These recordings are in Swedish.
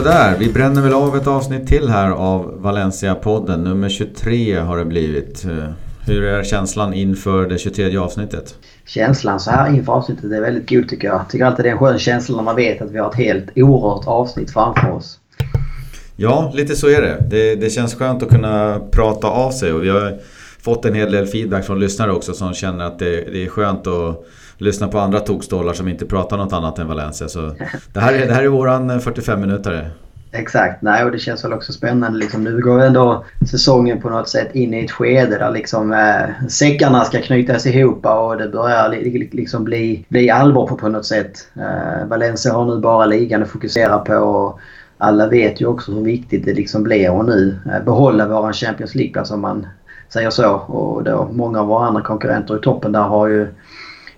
Sådär, vi bränner väl av ett avsnitt till här av Valencia-podden. Nummer 23 har det blivit. Hur är känslan inför det 23 avsnittet? Känslan så här inför avsnittet är väldigt god tycker jag. Jag tycker alltid det är en skön känsla när man vet att vi har ett helt orört avsnitt framför oss. Ja, lite så är det. det. Det känns skönt att kunna prata av sig och vi har fått en hel del feedback från lyssnare också som känner att det, det är skönt att lyssna på andra tokstollar som inte pratar något annat än Valencia. Så det här är, det här är våran eh, 45-minutare. Exakt. Nej, och det känns väl också spännande. Liksom, nu går ändå säsongen på något sätt in i ett skede där liksom, eh, säckarna ska knytas ihop och det börjar liksom bli, bli allvar på, på något sätt. Eh, Valencia har nu bara ligan att fokusera på. Och alla vet ju också hur viktigt det liksom blir att nu eh, behålla våran Champions League-plats om man säger så. Och då, många av våra andra konkurrenter i toppen där har ju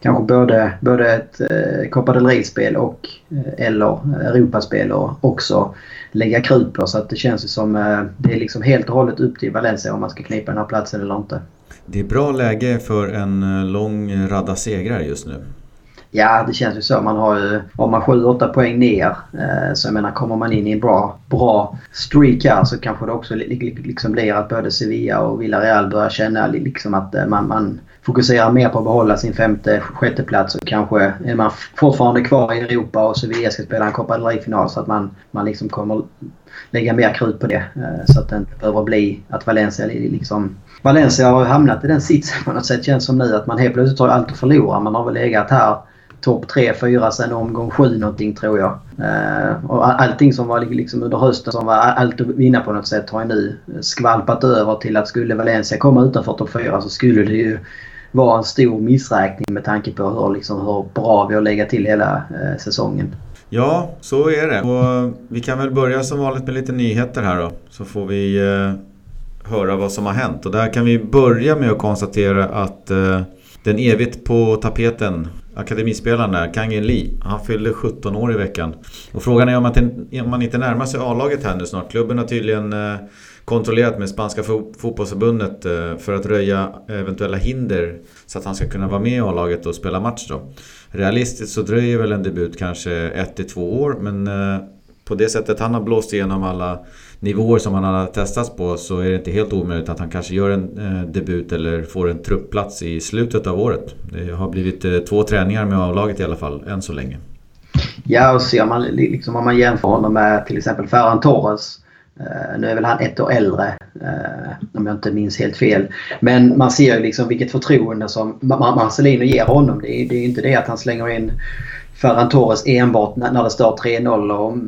kanske både, både ett eh, Copa del Rey-spel och eh, eller eh, Europaspel och också lägga krut på. Så att det känns ju som eh, det är liksom helt och hållet upp till Valencia om man ska knipa den här platsen eller inte. Det är bra läge för en eh, lång radda segrar just nu. Ja, det känns ju så. Man har ju, har man 7-8 poäng ner, eh, så jag menar kommer man in i en bra, bra streak här så kanske det också liksom blir att både Sevilla och Villarreal börjar känna liksom att eh, man, man fokuserar mer på att behålla sin femte, sjätte plats och kanske är man fortfarande kvar i Europa och Sevilla ska spela en Copa del Rey-final så att man, man liksom kommer lägga mer krut på det. Eh, så att det inte behöver bli att Valencia liksom... Valencia har hamnat i den sitsen på något sätt känns som nu att man helt plötsligt har allt att förlora. Man har väl legat här topp 3-4 sen omgång 7 någonting tror jag. Uh, och allting som var liksom under hösten som var allt att vinna på något sätt har ju nu eh, skvalpat över till att skulle Valencia komma utanför topp 4 så skulle det ju vara en stor missräkning med tanke på hur, liksom, hur bra vi har legat till hela uh, säsongen. Ja, så är det. Och vi kan väl börja som vanligt med lite nyheter här då. Så får vi uh, höra vad som har hänt. Och där kan vi börja med att konstatera att den evigt på tapeten akademispelaren där, Kangin Lee. Han fyllde 17 år i veckan. Och frågan är om man, om man inte närmar sig A-laget här nu snart. Klubben har tydligen eh, kontrollerat med spanska fotbollsförbundet eh, för att röja eventuella hinder så att han ska kunna vara med i A-laget och spela match då. Realistiskt så dröjer väl en debut kanske 1-2 år men eh, på det sättet han har blåst igenom alla nivåer som han har testats på så är det inte helt omöjligt att han kanske gör en eh, debut eller får en truppplats i slutet av året. Det har blivit eh, två träningar med A-laget i alla fall, än så länge. Ja, och ser man, liksom, om man jämför honom med till exempel Ferran Torres. Eh, nu är väl han ett år äldre, eh, om jag inte minns helt fel. Men man ser ju liksom vilket förtroende som Marcelino ger honom. Det är, det är inte det att han slänger in Ferran Torres enbart när det står 3-0 och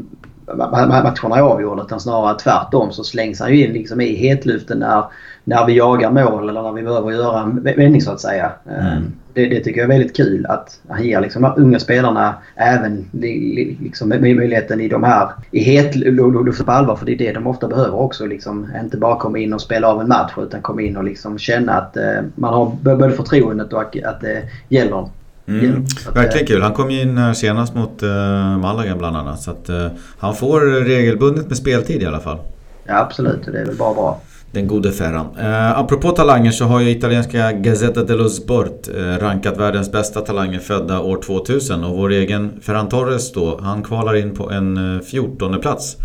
matcherna är avgjorda utan snarare tvärtom så slängs han ju in liksom i hetluften när, när vi jagar mål eller när vi behöver göra en vändning så att säga. Mm. Ehm, det, det, tycker jag är väldigt kul att han ger liksom de unga spelarna även liksom möjligheten i de här i hetluften på allvar för det är det de ofta behöver också. Liksom, inte bara komma in och spela av en match utan komma in och liksom känna att eh, man har både förtroendet och att det gäller Mm. Verkligen kul. Han kom ju in här senast mot uh, Malaga bland annat. Så att uh, han får regelbundet med speltid i alla fall. Ja absolut, det är väl bara bra. Den gode Ferran. Uh, apropå talanger så har ju italienska Gazzetta dello Sport uh, rankat världens bästa talanger födda år 2000. Och vår egen Ferran Torres då, han kvalar in på en 14 plats.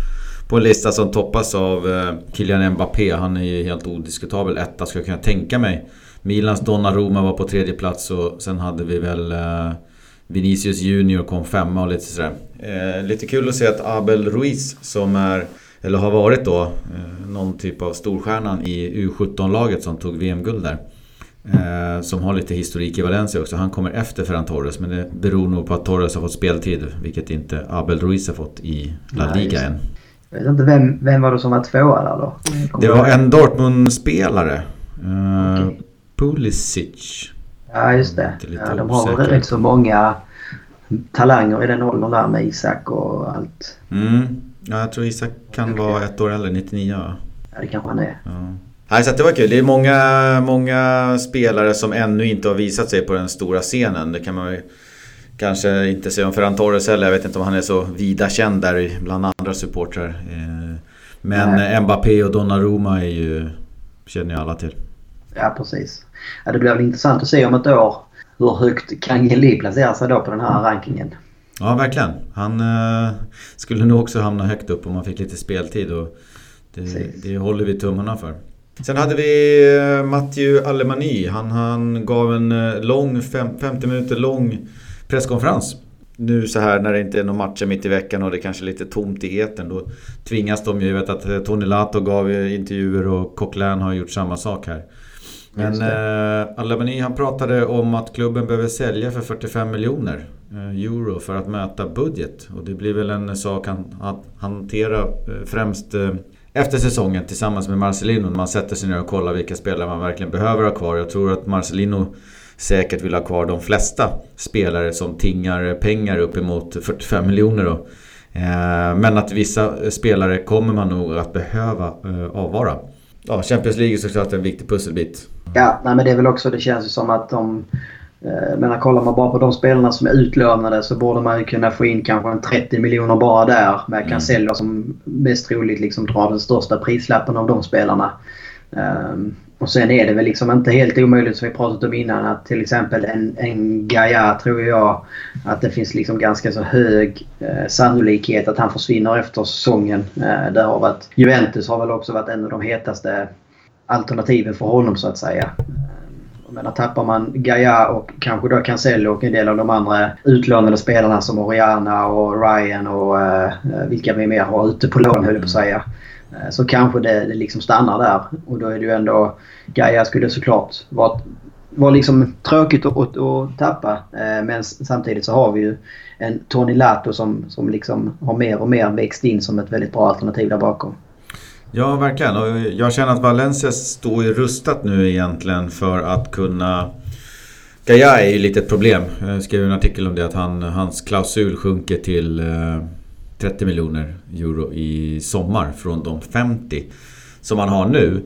På en lista som toppas av uh, Kylian Mbappé. Han är ju helt odiskutabel etta skulle jag kunna tänka mig. Milans Donnarumma var på tredje plats och sen hade vi väl eh, Vinicius Junior kom femma och lite sådär. Eh, lite kul att se att Abel Ruiz som är, eller har varit då, eh, någon typ av storstjärnan i U17-laget som tog VM-guld där. Eh, som har lite historik i Valencia också. Han kommer efter Ferran Torres men det beror nog på att Torres har fått speltid. Vilket inte Abel Ruiz har fått i La Liga än. Jag vet inte, vem, vem var det som var tvåa där då? Det var en Dortmund-spelare. Eh, okay. Pulisic. Ja, just det. Ja, de har rätt så många talanger i den åldern där med Isak och allt. Mm. Ja, jag tror Isak kan vara ett år äldre, 99 va? Ja, det kanske han är. Ja. Nej, så det var kul. Det är många, många spelare som ännu inte har visat sig på den stora scenen. Det kan man ju kanske inte säga om Ferran Torres heller. Jag vet inte om han är så vida känd där bland andra supportrar. Eh, men Nej. Mbappé och Donnarumma är ju, känner ju alla till. Ja, precis. Ja, det blir väl intressant att se om ett år hur högt Kangeli placerar sig då på den här rankingen. Ja, verkligen. Han eh, skulle nog också hamna högt upp om han fick lite speltid. Och det, det håller vi tummarna för. Sen hade vi eh, Mathieu Alemani. Han, han gav en eh, lång, fem, 50 minuter lång presskonferens. Nu så här när det inte är några matcher mitt i veckan och det är kanske är lite tomt i eten. Då tvingas de ju. Jag vet att eh, Tony Lato gav intervjuer och Coquelin har gjort samma sak här. Men eh, Alemani han pratade om att klubben behöver sälja för 45 miljoner euro för att möta budget. Och det blir väl en sak att hantera främst efter säsongen tillsammans med Marcelino. Man sätter sig ner och kollar vilka spelare man verkligen behöver ha kvar. Jag tror att Marcelino säkert vill ha kvar de flesta spelare som tingar pengar uppemot 45 miljoner. Då. Eh, men att vissa spelare kommer man nog att behöva eh, avvara. Ja, Champions League är såklart en viktig pusselbit. Ja, nej, men det är väl också, det känns ju som att de Eh, men kollar man bara på de spelarna som är utlånade så borde man ju kunna få in kanske en 30 miljoner bara där. Med mm. Cancelo som mest troligt liksom drar den största prislappen av de spelarna. Um, och sen är det väl liksom inte helt omöjligt som vi pratat om innan att till exempel en, en Gaia tror jag att det finns liksom ganska så hög eh, sannolikhet att han försvinner efter säsongen. Eh, där har varit, Juventus har väl också varit en av de hetaste alternativen för honom så att säga. Jag menar, tappar man Gaia och kanske då Cancelo och en del av de andra utlånade spelarna som Oriana och Ryan och eh, vilka vi mer har ute på lån höll jag på att säga. Eh, så kanske det, det liksom stannar där. Och då är det ju ändå... Gaia skulle såklart vara var liksom tråkigt att, att, att tappa. Eh, men samtidigt så har vi ju en Tony Lato som, som liksom har mer och mer växt in som ett väldigt bra alternativ där bakom. Ja, verkligen. Och jag känner att Valencia står ju rustat nu egentligen för att kunna... Gaia är ju lite ett problem. Jag skrev en artikel om det att han, hans klausul sjunker till eh, 30 miljoner euro i sommar från de 50 som han har nu.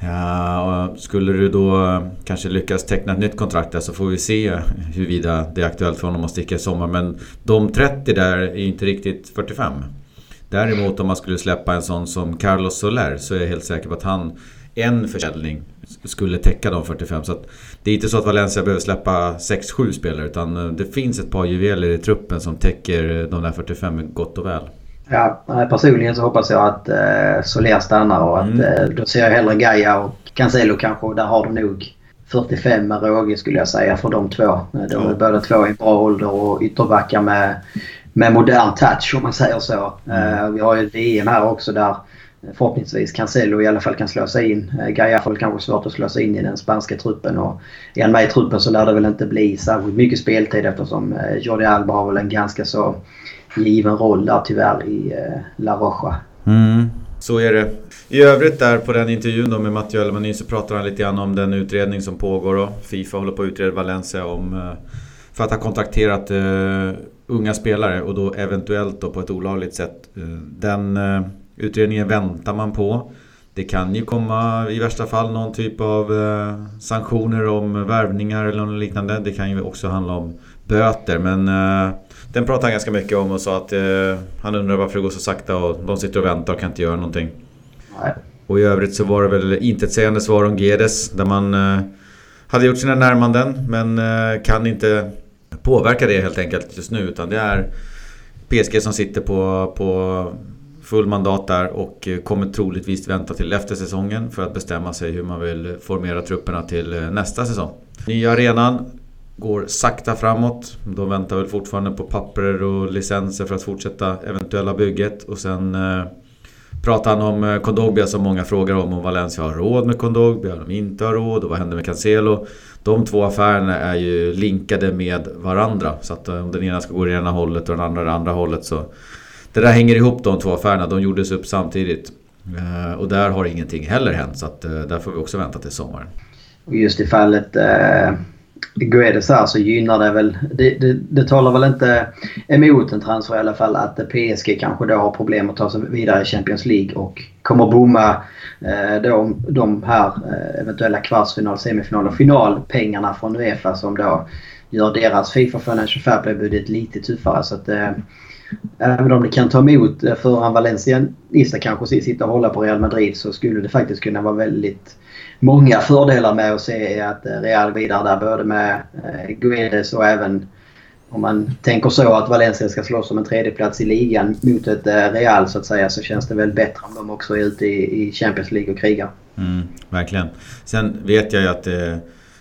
Eh, ja, skulle du då eh, kanske lyckas teckna ett nytt kontrakt där så får vi se huruvida det är aktuellt för honom att sticka i sommar. Men de 30 där är ju inte riktigt 45. Däremot om man skulle släppa en sån som Carlos Soler så är jag helt säker på att han en försäljning skulle täcka de 45. Så det är inte så att Valencia behöver släppa 6-7 spelare utan eh, det finns ett par juveler i truppen som täcker de där 45 gott och väl. Ja, personligen så hoppas jag att eh, Soler stannar och att mm. eh, då ser jag hellre Gaia och Cancelo kanske där har de nog 45 med råge skulle jag säga för de två. De är ja. båda två i bra ålder och ytterbackar med med modern touch om man säger så. Mm. Uh, vi har ju ett VM här också där förhoppningsvis Cancelo i alla fall kan slå sig in. Uh, Gaia får kanske svårt att slå sig in i den spanska truppen och är han med i truppen så lär det väl inte bli särskilt mycket speltid eftersom uh, Jordi Alba har väl en ganska så given roll där tyvärr i La Roja. Mm. Så är det. I övrigt där på den intervjun då med Matteo Almanin så pratar han lite grann om den utredning som pågår. Då. Fifa håller på att utreda Valencia om, eh, för att ha kontakterat eh, unga spelare och då eventuellt då på ett olagligt sätt. Eh, den uh, utredningen väntar man på. Det kan ju komma i värsta fall någon typ av uh, sanktioner om värvningar eller något liknande. Det kan ju också handla om böter men den pratar han ganska mycket om och sa att han undrar varför det går så sakta och de sitter och väntar och kan inte göra någonting. Nej. Och i övrigt så var det väl intetsägande svar om Gedes där man hade gjort sina närmanden men kan inte påverka det helt enkelt just nu. Utan det är PSG som sitter på, på full mandat där och kommer troligtvis vänta till efter säsongen för att bestämma sig hur man vill formera trupperna till eh, nästa säsong. Nya arenan går sakta framåt. De väntar väl fortfarande på papper och licenser för att fortsätta eventuella bygget. Och sen eh, pratar han om eh, Kondogbia som många frågar om. Om Valencia har råd med Kondogbia, om de inte har råd och vad händer med Cancelo? de två affärerna är ju linkade med varandra. Så att eh, om den ena ska gå i det ena hållet och den andra det andra hållet så... Det där hänger ihop de två affärerna. De gjordes upp samtidigt. Eh, och där har ingenting heller hänt så att eh, där får vi också vänta till sommaren. Och just i fallet eh, Guedes här så gynnar det väl... Det, det, det talar väl inte emot en transfer i alla fall att PSG kanske då har problem att ta sig vidare i Champions League och kommer bomma eh, de här eh, eventuella kvartsfinal, semifinal och finalpengarna från Uefa som då gör deras Fifa Financial Fair Play-budget lite tuffare. Så att, eh, Även om det kan ta emot eh, för en valencianista kanske sitta och hålla på Real Madrid så skulle det faktiskt kunna vara väldigt många fördelar med att se att eh, Real vidare där både med eh, Guedes och även om man tänker så att Valencia ska slåss om en tredjeplats i ligan mot ett eh, Real så att säga så känns det väl bättre om de också är ute i, Champions League och krigar. Mm, verkligen. Sen vet jag ju att det,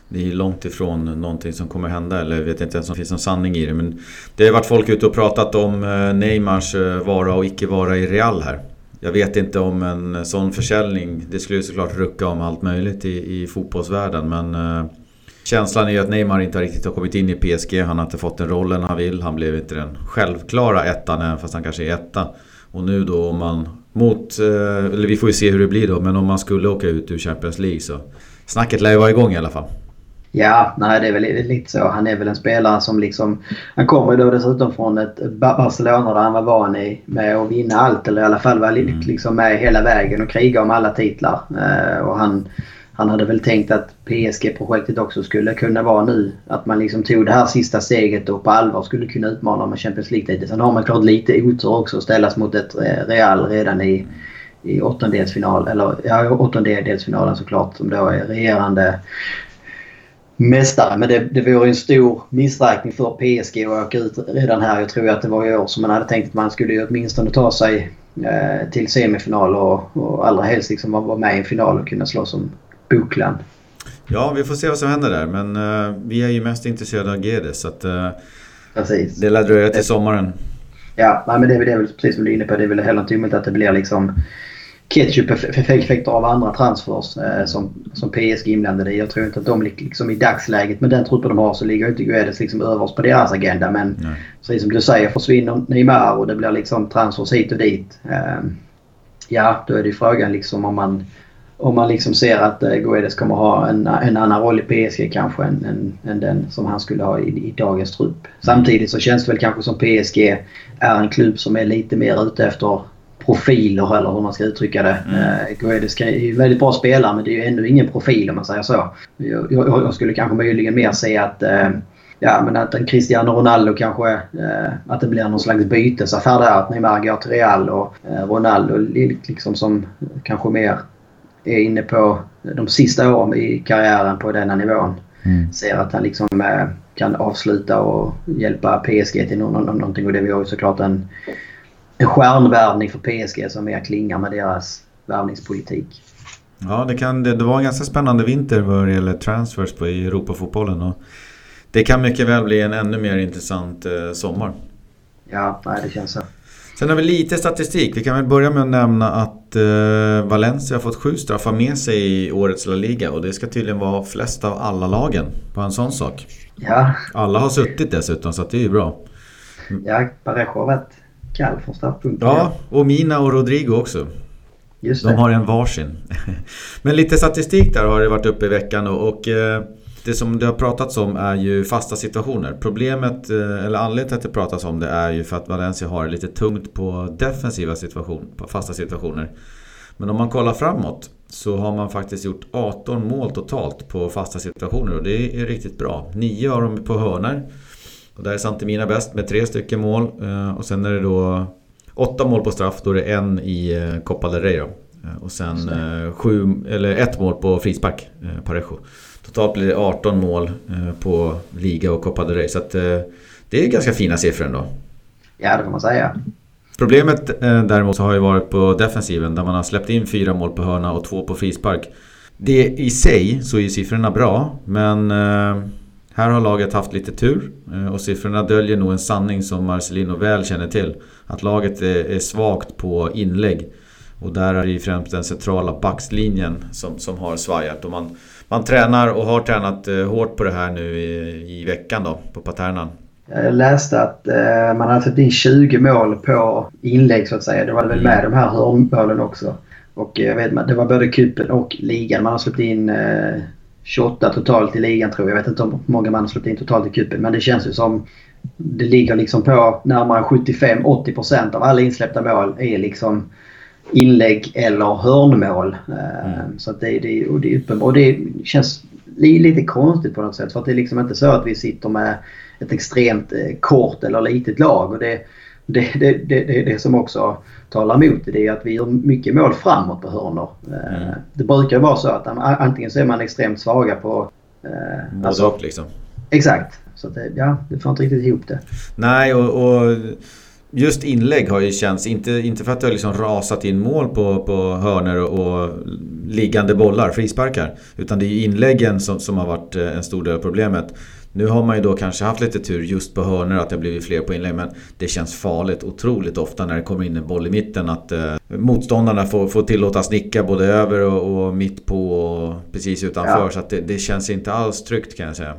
det är långt ifrån någonting som kommer hända eller jag vet inte ens om det finns någon sanning i det. Men det har varit folk ute och pratat om Neymars vara och icke vara i Real här. Jag vet inte om en sån försäljning, det skulle ju såklart rucka om allt möjligt i, i fotbollsvärlden men eh, Känslan är ju att Neymar inte riktigt har kommit in i PSG. Han har inte fått den rollen han vill. Han blev inte den självklara ettan även fast han kanske är etta. Och nu då om man mot, eh, eller vi får ju se hur det blir då, men om man skulle åka ut ur Champions League så Snacket lär ju vara igång i alla fall. Ja, nej det är väl lite så. Han är väl en spelare som liksom... Han kommer då dessutom från ett Barcelona där han var van i med att vinna allt. Eller i alla fall var mm. liksom med hela vägen och kriga om alla titlar. Eh, och han, han hade väl tänkt att PSG-projektet också skulle kunna vara nu. Att man liksom tog det här sista steget och på allvar skulle kunna utmana med Champions League-titel. Sen har man klart lite otur också att ställas mot ett eh, Real redan i, i åttondelsfinal. Eller ja, åttondelsfinalen såklart som då är regerande mästare. Men det, det vore en stor missräkning för PSG att åka ut redan här. Jag tror att det var i år som man hade tänkt att man skulle åtminstone ta sig eh, till semifinal och, och allra helst liksom vara med i en final och kunna slåss om bucklan. Ja, vi får se vad som händer där. Men uh, vi är ju mest intresserade av Gedes. Så att, uh, Precis. Det lär dröja till sommaren. Ja, nej, men det, det är väl precis som du är inne på. Det är väl heller inte omöjligt att det blir liksom ketchup-effekter av andra transfers eh, som, som PSG inblandade i. Jag tror inte att de liksom i dagsläget med den truppen de har så ligger inte Guedes liksom överst på deras agenda. Men Nej. precis som du säger försvinner Neymar och det blir liksom transfers hit och dit. Eh, ja, då är det frågan liksom om man, om man liksom ser att eh, Guedes kommer ha en, en annan roll i PSG kanske än, än, än den som han skulle ha i, i dagens trupp. Samtidigt så känns det väl kanske som PSG är en klubb som är lite mer ute efter profiler eller hur man ska uttrycka det. Mm. Eh, Guedes är ju väldigt bra spelare men det är ju ännu ingen profil om man säger så. Jag, jag, jag skulle kanske möjligen mer se att eh, Ja, men att en Cristiano Ronaldo kanske... Eh, att det blir någon slags bytesaffär där. Att Neymar går till Real och eh, Ronaldo liksom som kanske mer är inne på de sista åren i karriären på denna nivån. Mm. Ser att han liksom eh, kan avsluta och hjälpa PSG till någonting. Och det var ju såklart en en stjärnvärvning för PSG som mer klingar med deras värvningspolitik. Ja, det, kan, det, det var en ganska spännande vinter vad det gäller transfers på i Europafotbollen. Och det kan mycket väl bli en ännu mer intressant eh, sommar. Ja, nej, det känns så. Sen har vi lite statistik. Vi kan väl börja med att nämna att eh, Valencia har fått sju straffar med sig i årets La Liga. Och det ska tydligen vara flest av alla lagen på en sån sak. Ja. Alla har suttit dessutom så det är ju bra. Ja, Parejo har varit kall från startpunkten. Ja, och Mina och Rodrigo också. Just det. De har en varsin. Men lite statistik där har det varit uppe i veckan och, och eh, det som det har pratats om är ju fasta situationer. Problemet, eh, eller anledningen till att det pratas om det är ju för att Valencia har lite tungt på defensiva situationer, på fasta situationer. Men om man kollar framåt så har man faktiskt gjort 18 mål totalt på fasta situationer och det är riktigt bra. 9 av dem på hörnor och där är Santemina bäst med tre stycken mål. Eh, och sen är det då åtta mål på straff. Då är det en i eh, Copa del Rey då. Eh, och sen sju, eller ett mål på frispark, Parejo. Totalt blir det 18 mål på Liga och Copa del Rey. Så att, det är ganska fina siffror ändå. Ja, det får man säga. Problemet däremot har ju varit på defensiven där man har släppt in fyra mål på hörna och två på frispark. Det i sig så är siffrorna bra men här har laget haft lite tur eh, och siffrorna döljer nog en sanning som Marcelino väl känner till. Att laget är svagt på inlägg. Och där är det ju främst den centrala backslinjen som, som har svajat. Och man, man tränar och har tränat eh, hårt på det här nu i, i veckan då, på Paternan. Jag läste att eh, man hade fått in 20 mål på inlägg så att säga. Det var väl med mm. de här hörnmålen också. Och jag vet, det var både kuppen och ligan. Man har släppt in eh, 28 totalt i ligan tror jag. Jag vet inte hur många man har släppt in totalt i cupen. Men det känns ju som det ligger liksom på närmare 75-80% av alla insläppta mål är liksom inlägg eller hörnmål. Mm. Så det, det, och det är uppenbart. Och det känns lite konstigt på något sätt. För det är liksom inte så att vi sitter med ett extremt eh, kort eller litet lag. Och det, det, det, det, det, som också talar emot det är att vi gör mycket mål framåt på hörnor. Eh, mm. Det brukar vara så att antingen så är man extremt svaga på... Eh, alltså, och liksom. Exakt. Så det, ja, det får inte riktigt ihop det. Nej, och, och just inlägg har ju känts, inte, inte för att det har liksom rasat in mål på, på hörner och liggande bollar, frisparkar. Utan det är inläggen som, som har varit eh, en stor del av problemet. Nu har man ju då kanske haft lite tur just på hörnor att det har blivit fler på inlägg. Men det känns farligt otroligt ofta när det kommer in en boll i mitten. Att eh, motståndarna får, får tillåtas nicka både över och, och mitt på och precis utanför. Ja. Så att det, det känns inte alls tryggt kan jag säga.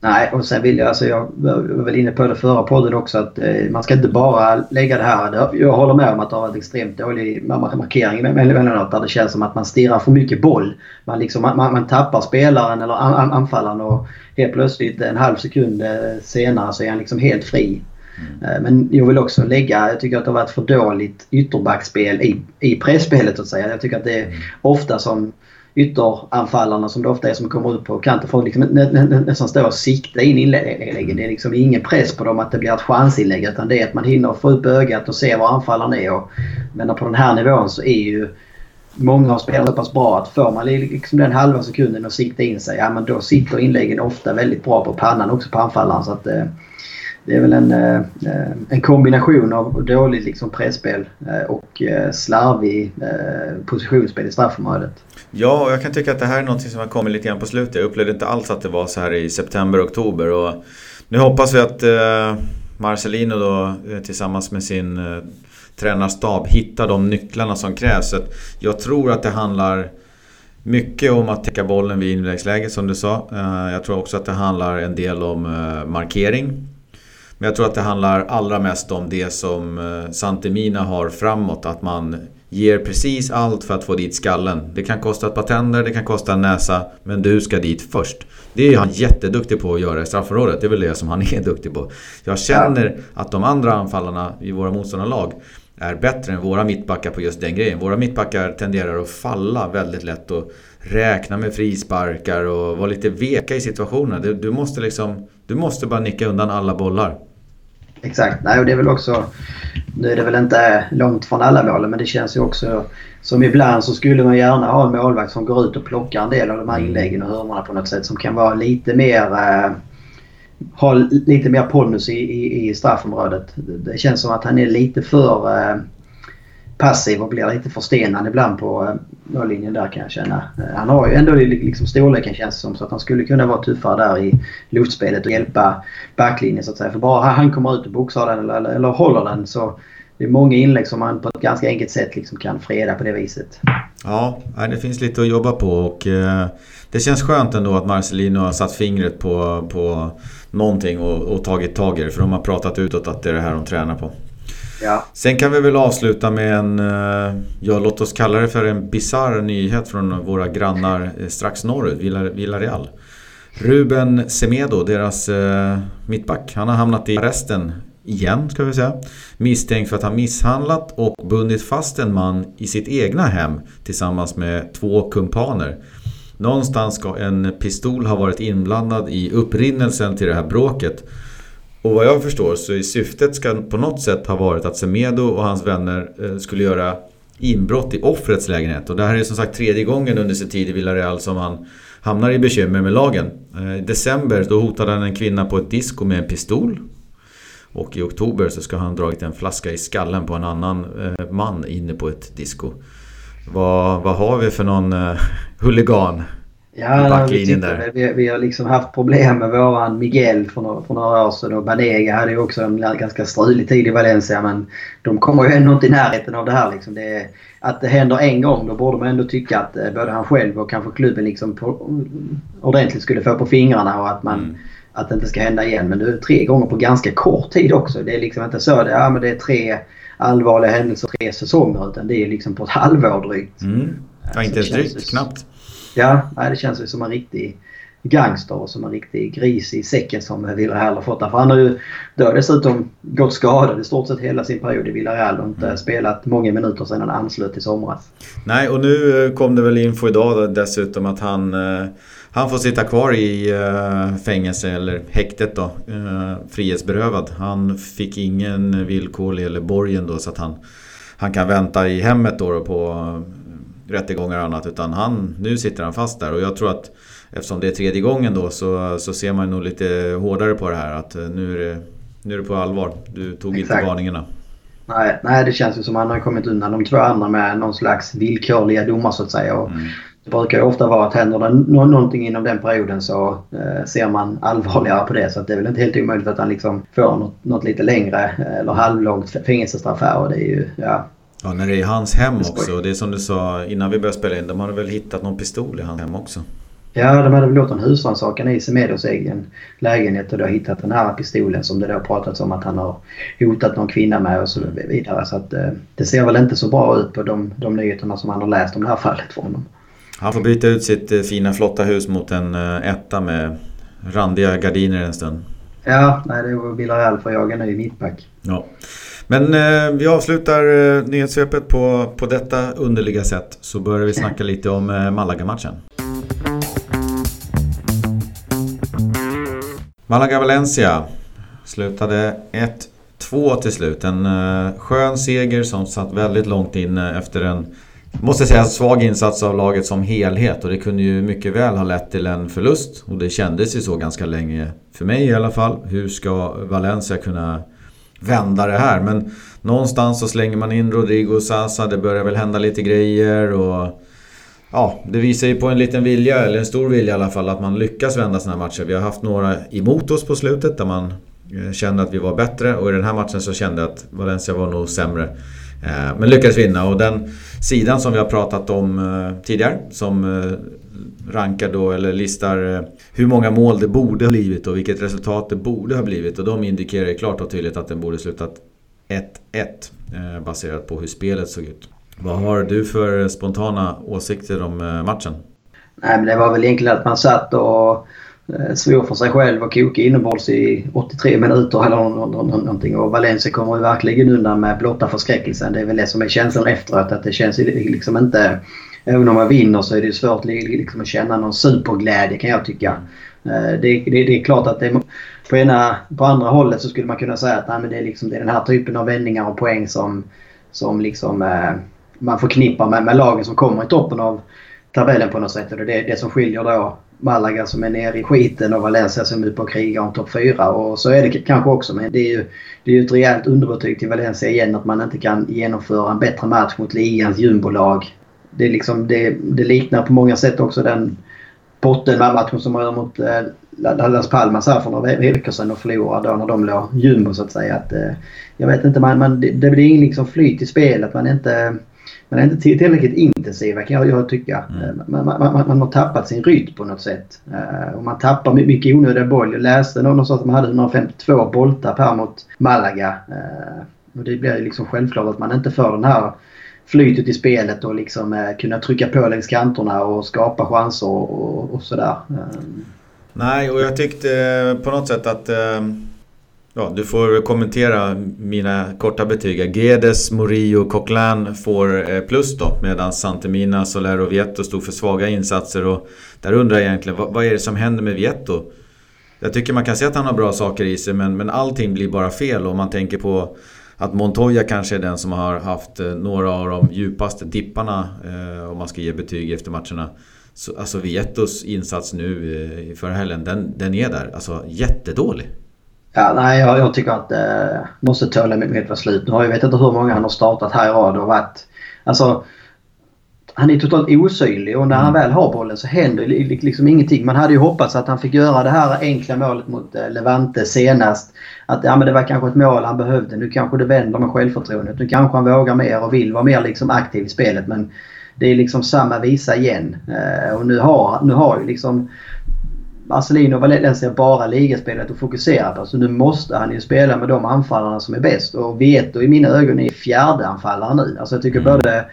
Nej, och sen vill jag, alltså jag var väl inne på det förra podden också, att eh, man ska inte bara lägga det här. Jag håller med om att det har varit extremt dålig markering emellanåt där det känns som att man stirrar för mycket boll. Man, liksom, man, man tappar spelaren eller an, anfallaren och helt plötsligt en halv sekund eh, senare så är han liksom helt fri. Mm. Eh, men jag vill också lägga, jag tycker att det har varit för dåligt ytterbackspel i, i pressspelet att säga. Jag tycker att det är mm. ofta som ytteranfallarna som det ofta är som kommer ut på kanten får liksom nästan stå och sikta in inläggen. Det är liksom ingen press på dem att det blir ett chansinlägg utan det är att man hinner få upp ögat och se var anfallaren är. Och, men på den här nivån så är ju många av spelarna så pass bra att får man liksom den halva sekunden att sikta in sig, ja men då sitter inläggen ofta väldigt bra på pannan också på anfallaren. Så att, eh, det är väl en, eh, en kombination av dåligt liksom presspel eh, och eh, slarvig positionsspel i straffområdet. Ja, och jag kan tycka att det här är något som har kommit lite grann på slutet. Jag upplevde inte alls att det var så här i september, oktober. Och nu hoppas vi att Marcelino då tillsammans med sin tränarstab hittar de nycklarna som krävs. Jag tror att det handlar mycket om att täcka bollen vid inläggsläget som du sa. Jag tror också att det handlar en del om markering. Men jag tror att det handlar allra mest om det som eh, Santemina har framåt. Att man ger precis allt för att få dit skallen. Det kan kosta ett par tänder, det kan kosta en näsa. Men du ska dit först. Det är han jätteduktig på att göra i straffområdet. Det är väl det som han är duktig på. Jag känner att de andra anfallarna i våra motståndarlag är bättre än våra mittbackar på just den grejen. Våra mittbackar tenderar att falla väldigt lätt och räkna med frisparkar och vara lite veka i situationer. Du, du, måste liksom, du måste bara nicka undan alla bollar. Exakt. Nej, och det är väl också... Nu är det väl inte långt från alla målen men det känns ju också som ibland så skulle man gärna ha en målvakt som går ut och plockar en del av de här mm. inläggen och hörnorna på något sätt som kan vara lite mer... Eh, ha lite mer pondus i, i, i straffområdet. Det känns som att han är lite för... Eh, passiv och blir lite förstenad ibland på eh, mållinjen där kan jag känna. Eh, han har ju ändå liksom storleken känns det som så att han skulle kunna vara tuffare där i luftspelet och hjälpa backlinjen så att säga. För bara han kommer ut och boxar den eller, eller, eller håller den så det är många inlägg som man på ett ganska enkelt sätt liksom kan freda på det viset. Ja, det finns lite att jobba på och eh, det känns skönt ändå att Marcelino har satt fingret på, på någonting och, och tagit tag i det. För de har pratat utåt att det är det här de tränar på. Ja. Sen kan vi väl avsluta med en, eh, ja låt oss kalla det för en bizarr nyhet från våra grannar eh, strax norrut, Villarreal. Ruben Semedo, deras eh, mittback, han har hamnat i arresten igen ska vi säga. Misstänkt för att ha misshandlat och bundit fast en man i sitt egna hem tillsammans med två kumpaner. Någonstans ska en pistol ha varit inblandad i upprinnelsen till det här bråket. Och vad jag förstår så är syftet ska på något sätt ha varit att Semedo och hans vänner eh, skulle göra inbrott i offrets lägenhet. Och det här är som sagt tredje gången under sin tid i Villarreal som han hamnar i bekymmer med lagen. Eh, I december då hotade han en kvinna på ett disco med en pistol. Och i oktober så ska han ha dragit en flaska i skallen på en annan eh, man inne på ett disco. Vad, vad har vi för någon huligan Ja, vi, där. Vi, vi, har liksom haft problem med våran Miguel för några, för några år sedan och Banega hade ju också en ganska strulig tid i Valencia men de kommer ju ändå inte i närheten av det här. Liksom. Det, att det händer en gång då borde man ändå tycka att eh, både han själv och kanske klubben liksom på, ordentligt skulle få på fingrarna och att man mm. Att det inte ska hända igen. Men det är tre gånger på ganska kort tid också. Det är liksom inte så att ja, men det är tre allvarliga händelser tre säsonger utan det är liksom på ett halvår drygt. Mm. Ja, inte ens drygt, knappt. Ja, det känns ju som en riktig gangster och som en riktig gris i säcken som Villarreal har fått. För han har ju då dessutom gått skadad i stort sett hela sin period i Villarreal och inte mm. spelat många minuter sedan han anslöt i somras. Nej, och nu eh, kom det väl info idag dessutom att han, eh, han får sitta kvar i eh, fängelse eller häktet då. Frihetsberövad. Han fick ingen villkorlig eller borgen då så att han, han kan vänta i hemmet då på rättegångar och annat. Utan han, nu sitter han fast där och jag tror att eftersom det är tredje gången då så, så ser man nog lite hårdare på det här att eh, nu är det, nu är det på allvar. Du tog Exakt. inte varningarna. Nej, nej, det känns ju som att han har kommit undan de två andra med någon slags villkorliga domar så att säga. Och mm. Det brukar ju ofta vara att händer det någonting inom den perioden så eh, ser man allvarligare på det. Så det är väl inte helt omöjligt att han liksom får något, något lite längre eh, eller halvlångt fängelsestraff här. Och det är ju, ja, Ja, när det är hans hem också. Det är som du sa innan vi började spela in. De hade väl hittat någon pistol i hans hem också? Ja, de hade väl gjort en husrannsakan i Semedos egen lägenhet och då hittat den här pistolen som det då pratats om att han har hotat någon kvinna med och så vidare. Så att eh, det ser väl inte så bra ut på de, de nyheterna som han har läst om det här fallet från honom. Han får byta ut sitt eh, fina flotta hus mot en eh, etta med randiga gardiner en stund. Ja, nej det var Villarreal får jaga ny mittback. Ja. Men eh, vi avslutar eh, nyhetssvepet på, på detta underliga sätt. Så börjar vi snacka lite om eh, Malaga-matchen. Malaga-Valencia slutade 1-2 till slut. En eh, skön seger som satt väldigt långt inne eh, efter en Måste säga svag insats av laget som helhet och det kunde ju mycket väl ha lett till en förlust. Och det kändes ju så ganska länge, för mig i alla fall. Hur ska Valencia kunna vända det här? Men någonstans så slänger man in Rodrigo och Sasa, det börjar väl hända lite grejer och... Ja, det visar ju på en liten vilja, eller en stor vilja i alla fall, att man lyckas vända sådana här matcher. Vi har haft några emot oss på slutet där man eh, kände att vi var bättre och i den här matchen så kände jag att Valencia var nog sämre. Eh, men lyckades vinna och den sidan som vi har pratat om eh, tidigare som rankar då eller listar eh, hur många mål det borde ha blivit och vilket resultat det borde ha blivit och de indikerar klart och tydligt att den borde slutat 1-1 eh, baserat på hur spelet såg ut. Vad har du för spontana åsikter om eh, matchen? Nej, men det var väl egentligen att man satt och svor för sig själv och kokade inombords i 83 minuter eller någonting. Och Valencia kommer ju verkligen undan med blotta förskräckelsen. Det är väl det som är känslan efteråt. Att det känns liksom inte... Även om man vinner så är det svårt liksom att känna någon superglädje kan jag tycka. Eh, det, det, det är klart att det, på, ena, på andra hållet så skulle man kunna säga att nej, men det, är liksom, det är den här typen av vändningar och poäng som, som liksom, eh, man förknippar med, med lagen som kommer i toppen av tabellen på något sätt. Och det är det som skiljer då Malaga som är nere i skiten och Valencia som är uppe och krigar om topp 4. Och så är det kanske också men det är ju det är ett rejält underbetyg till Valencia igen att man inte kan genomföra en bättre match mot ligans jumbolag. Det, liksom, det, det liknar på många sätt också den Potten-matchen som man gör mot eh, Las Palmas här för några veckor sedan och förlorade då när de låg jumbo så att säga. Att, eh, jag vet inte, man, man, det, det blir ingen liksom flyt i spelet. Man är inte man är inte tillräckligt intensiva kan jag, jag tycka. Mm. Man, man, man, man, har tappat sin rytm på något sätt. Uh, och man tappar mycket onödiga boll. Jag läste någon som att man hade 152 bolltapp här mot Malaga. Uh, och det blir liksom självklart att man inte får den här flytet i spelet och liksom eh, kunna trycka på längs kanterna och skapa chanser och, och sådär. Ehm. Nej, och jag tyckte eh, på något sätt att ehm, Ja, du får kommentera mina korta betyg. Gedes, Murillo, Coquelin får eh, plus då medan Santemina, Soler och Vietto stod för svaga insatser. Och där undrar jag egentligen, vad, vad är det som händer med Vietto? Jag tycker man kan se att han har bra saker i sig men, men allting blir bara fel om man tänker på att Montoya kanske är den som har haft eh, några av de djupaste dipparna eh, om man ska ge betyg efter matcherna. Så, alltså Viettos insats nu eh, i förra helgen, den, den är där. Alltså jättedålig. Ja, nej, jag, jag tycker att det eh, måste tåla med vara slut. Nu har jag vet inte hur många han har startat här i rad och varit... Alltså, han är totalt osynlig och när han mm. väl har bollen så händer liksom ingenting. Man hade ju hoppats att han fick göra det här enkla målet mot eh, Levante senast. Att ja, men det var kanske ett mål han behövde. Nu kanske det vänder med självförtroendet. Nu kanske han vågar mer och vill vara mer liksom aktiv i spelet. Men det är liksom samma visa igen. Eh, och nu har, nu har ju liksom Marcelino och Valencia bara ligaspelet och fokuserar på. Så nu måste han ju spela med de anfallarna som är bäst. Och Vieto i mina ögon är fjärde anfallare nu. Alltså jag tycker mm. både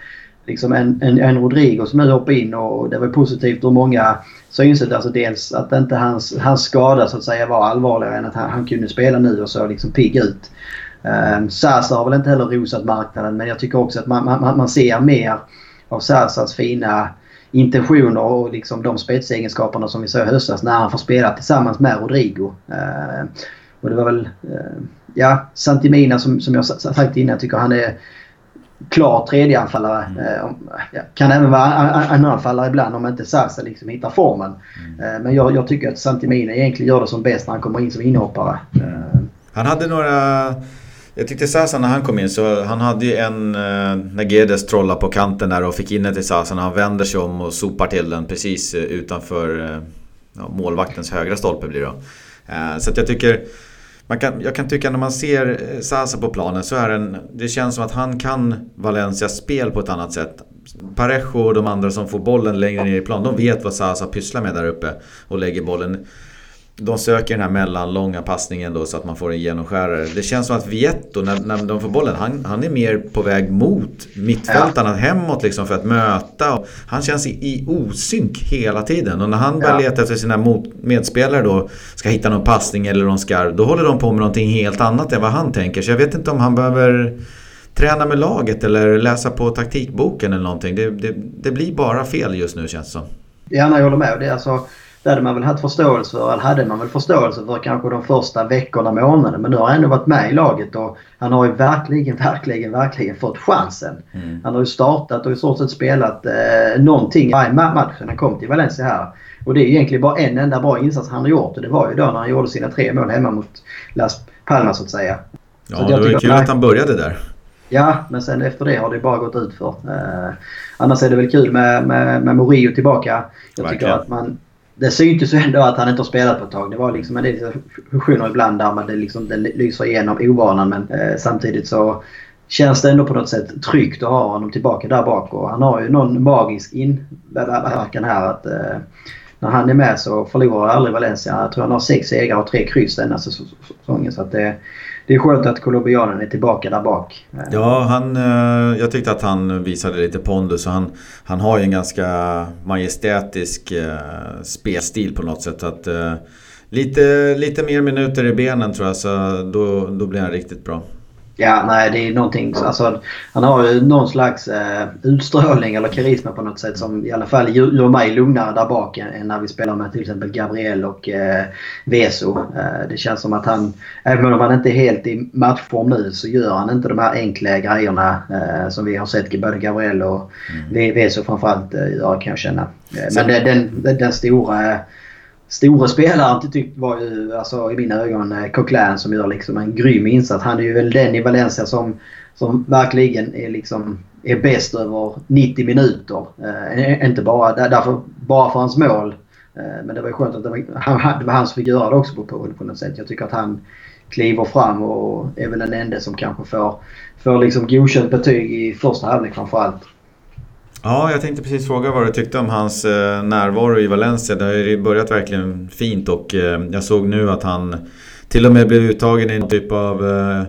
liksom en, en, en Rodrigo som nu hoppar in och det var positivt ur många synsätt. Alltså dels att inte hans, hans skada så att säga var allvarligare än att han, han kunde spela nu och så liksom pigg ut. Um, Sasa har väl inte heller rosat marknaden men jag tycker också att man, man, man ser mer av Sasas fina intentioner och liksom de spetsegenskaperna som vi såg i höstas när han får spela tillsammans med Rodrigo. Uh, och det var väl, uh, ja, Santimina som, som jag sagt innan, jag tycker han är klar tredje anfallare. Mm. Ja, kan även vara en anfallare ibland om inte Sasa liksom hittar formen. Mm. Men jag, jag, tycker att Santimina egentligen gör det som bäst när han kommer in som inhoppare. Han hade några... Jag tyckte Sasa när han kom in så han hade ju en... När Gedes trollade på kanten där och fick in den till Sasa när han vänder sig om och sopar till den precis utanför ja, målvaktens högra stolpe blir det då. Så att jag tycker... Man kan, jag kan tycka när man ser eh, Sasa på planen så är den, det känns som att han kan Valencias spel på ett annat sätt. Parejo och de andra som får bollen längre ner i plan, de vet vad Sasa pysslar med där uppe och lägger bollen de söker den här mellanlånga passningen då så att man får en genomskärare. Det känns som att Vietto, när, när de får bollen, han, han är mer på väg mot mittfältarna, ja. hemåt liksom för att möta. Han känns i, i osynk hela tiden. Och när han börjar ja. leta efter sina mot, medspelare då, ska hitta någon passning eller någon skarv, då håller de på med någonting helt annat än vad han tänker. Så jag vet inte om han behöver träna med laget eller läsa på taktikboken eller någonting. Det, det, det blir bara fel just nu känns det som. Ja, jag håller med. Det är alltså det hade man väl haft förståelse för, eller hade man väl förståelse för kanske de första veckorna, månaderna. Men nu har han ändå varit med i laget och han har ju verkligen, verkligen, verkligen fått chansen. Mm. Han har ju startat och i stort sett spelat eh, någonting varje match sen han kom till Valencia här. Och det är egentligen bara en enda bra insats han har gjort och det var ju då när han gjorde sina tre mål hemma mot Las Palmas så att säga. Ja, så det var ju kul att han började där. Ja, men sen efter det har det bara gått ut för. Eh, annars är det väl kul med, med, med Morio tillbaka. Jag Verkligen. tycker att man, det syntes ju ändå att han inte har spelat på ett tag. Det var liksom en del fusioner ibland där man det, liksom, det lyser igenom ovanan men eh, samtidigt så känns det ändå på något sätt tryggt att ha honom tillbaka där bak. Och han har ju någon magisk inverkan här att eh, när han är med så förlorar aldrig Valencia. Jag tror han har sex segrar och tre kryss denna säsongen. Så att det, det är skönt att colombianen är tillbaka där bak. Ja, han, eh, jag tyckte att han visade lite pondus. Han, han har ju en ganska majestätisk eh, spelstil på något sätt. Att, eh, lite, lite mer minuter i benen tror jag, så då, då blir han riktigt bra. Ja, nej det är någonting. Alltså, han har ju någon slags eh, utstrålning eller karisma på något sätt som i alla fall gör mig lugnare där bak än när vi spelar med till exempel Gabriel och eh, Veso. Eh, det känns som att han, även om han inte är helt i matchform nu, så gör han inte de här enkla grejerna eh, som vi har sett både Gabriel och mm. Veso framförallt eh, göra kan jag känna. Eh, men den, den, den stora stora spelaren typ var ju alltså, i mina ögon eh, Coquelin som gör liksom en grym insats. Han är ju väl den i Valencia som, som verkligen är liksom är bäst över 90 minuter. Eh, inte bara, därför, bara för hans mål. Eh, men det var ju skönt att det var, han, det var han som fick göra det också på, på, på något sätt. Jag tycker att han kliver fram och är väl den enda som kanske får, får liksom godkänt betyg i första halvlek framförallt. Ja, jag tänkte precis fråga vad du tyckte om hans eh, närvaro i Valencia. Det har ju börjat verkligen fint och eh, jag såg nu att han till och med blev uttagen i en typ av eh,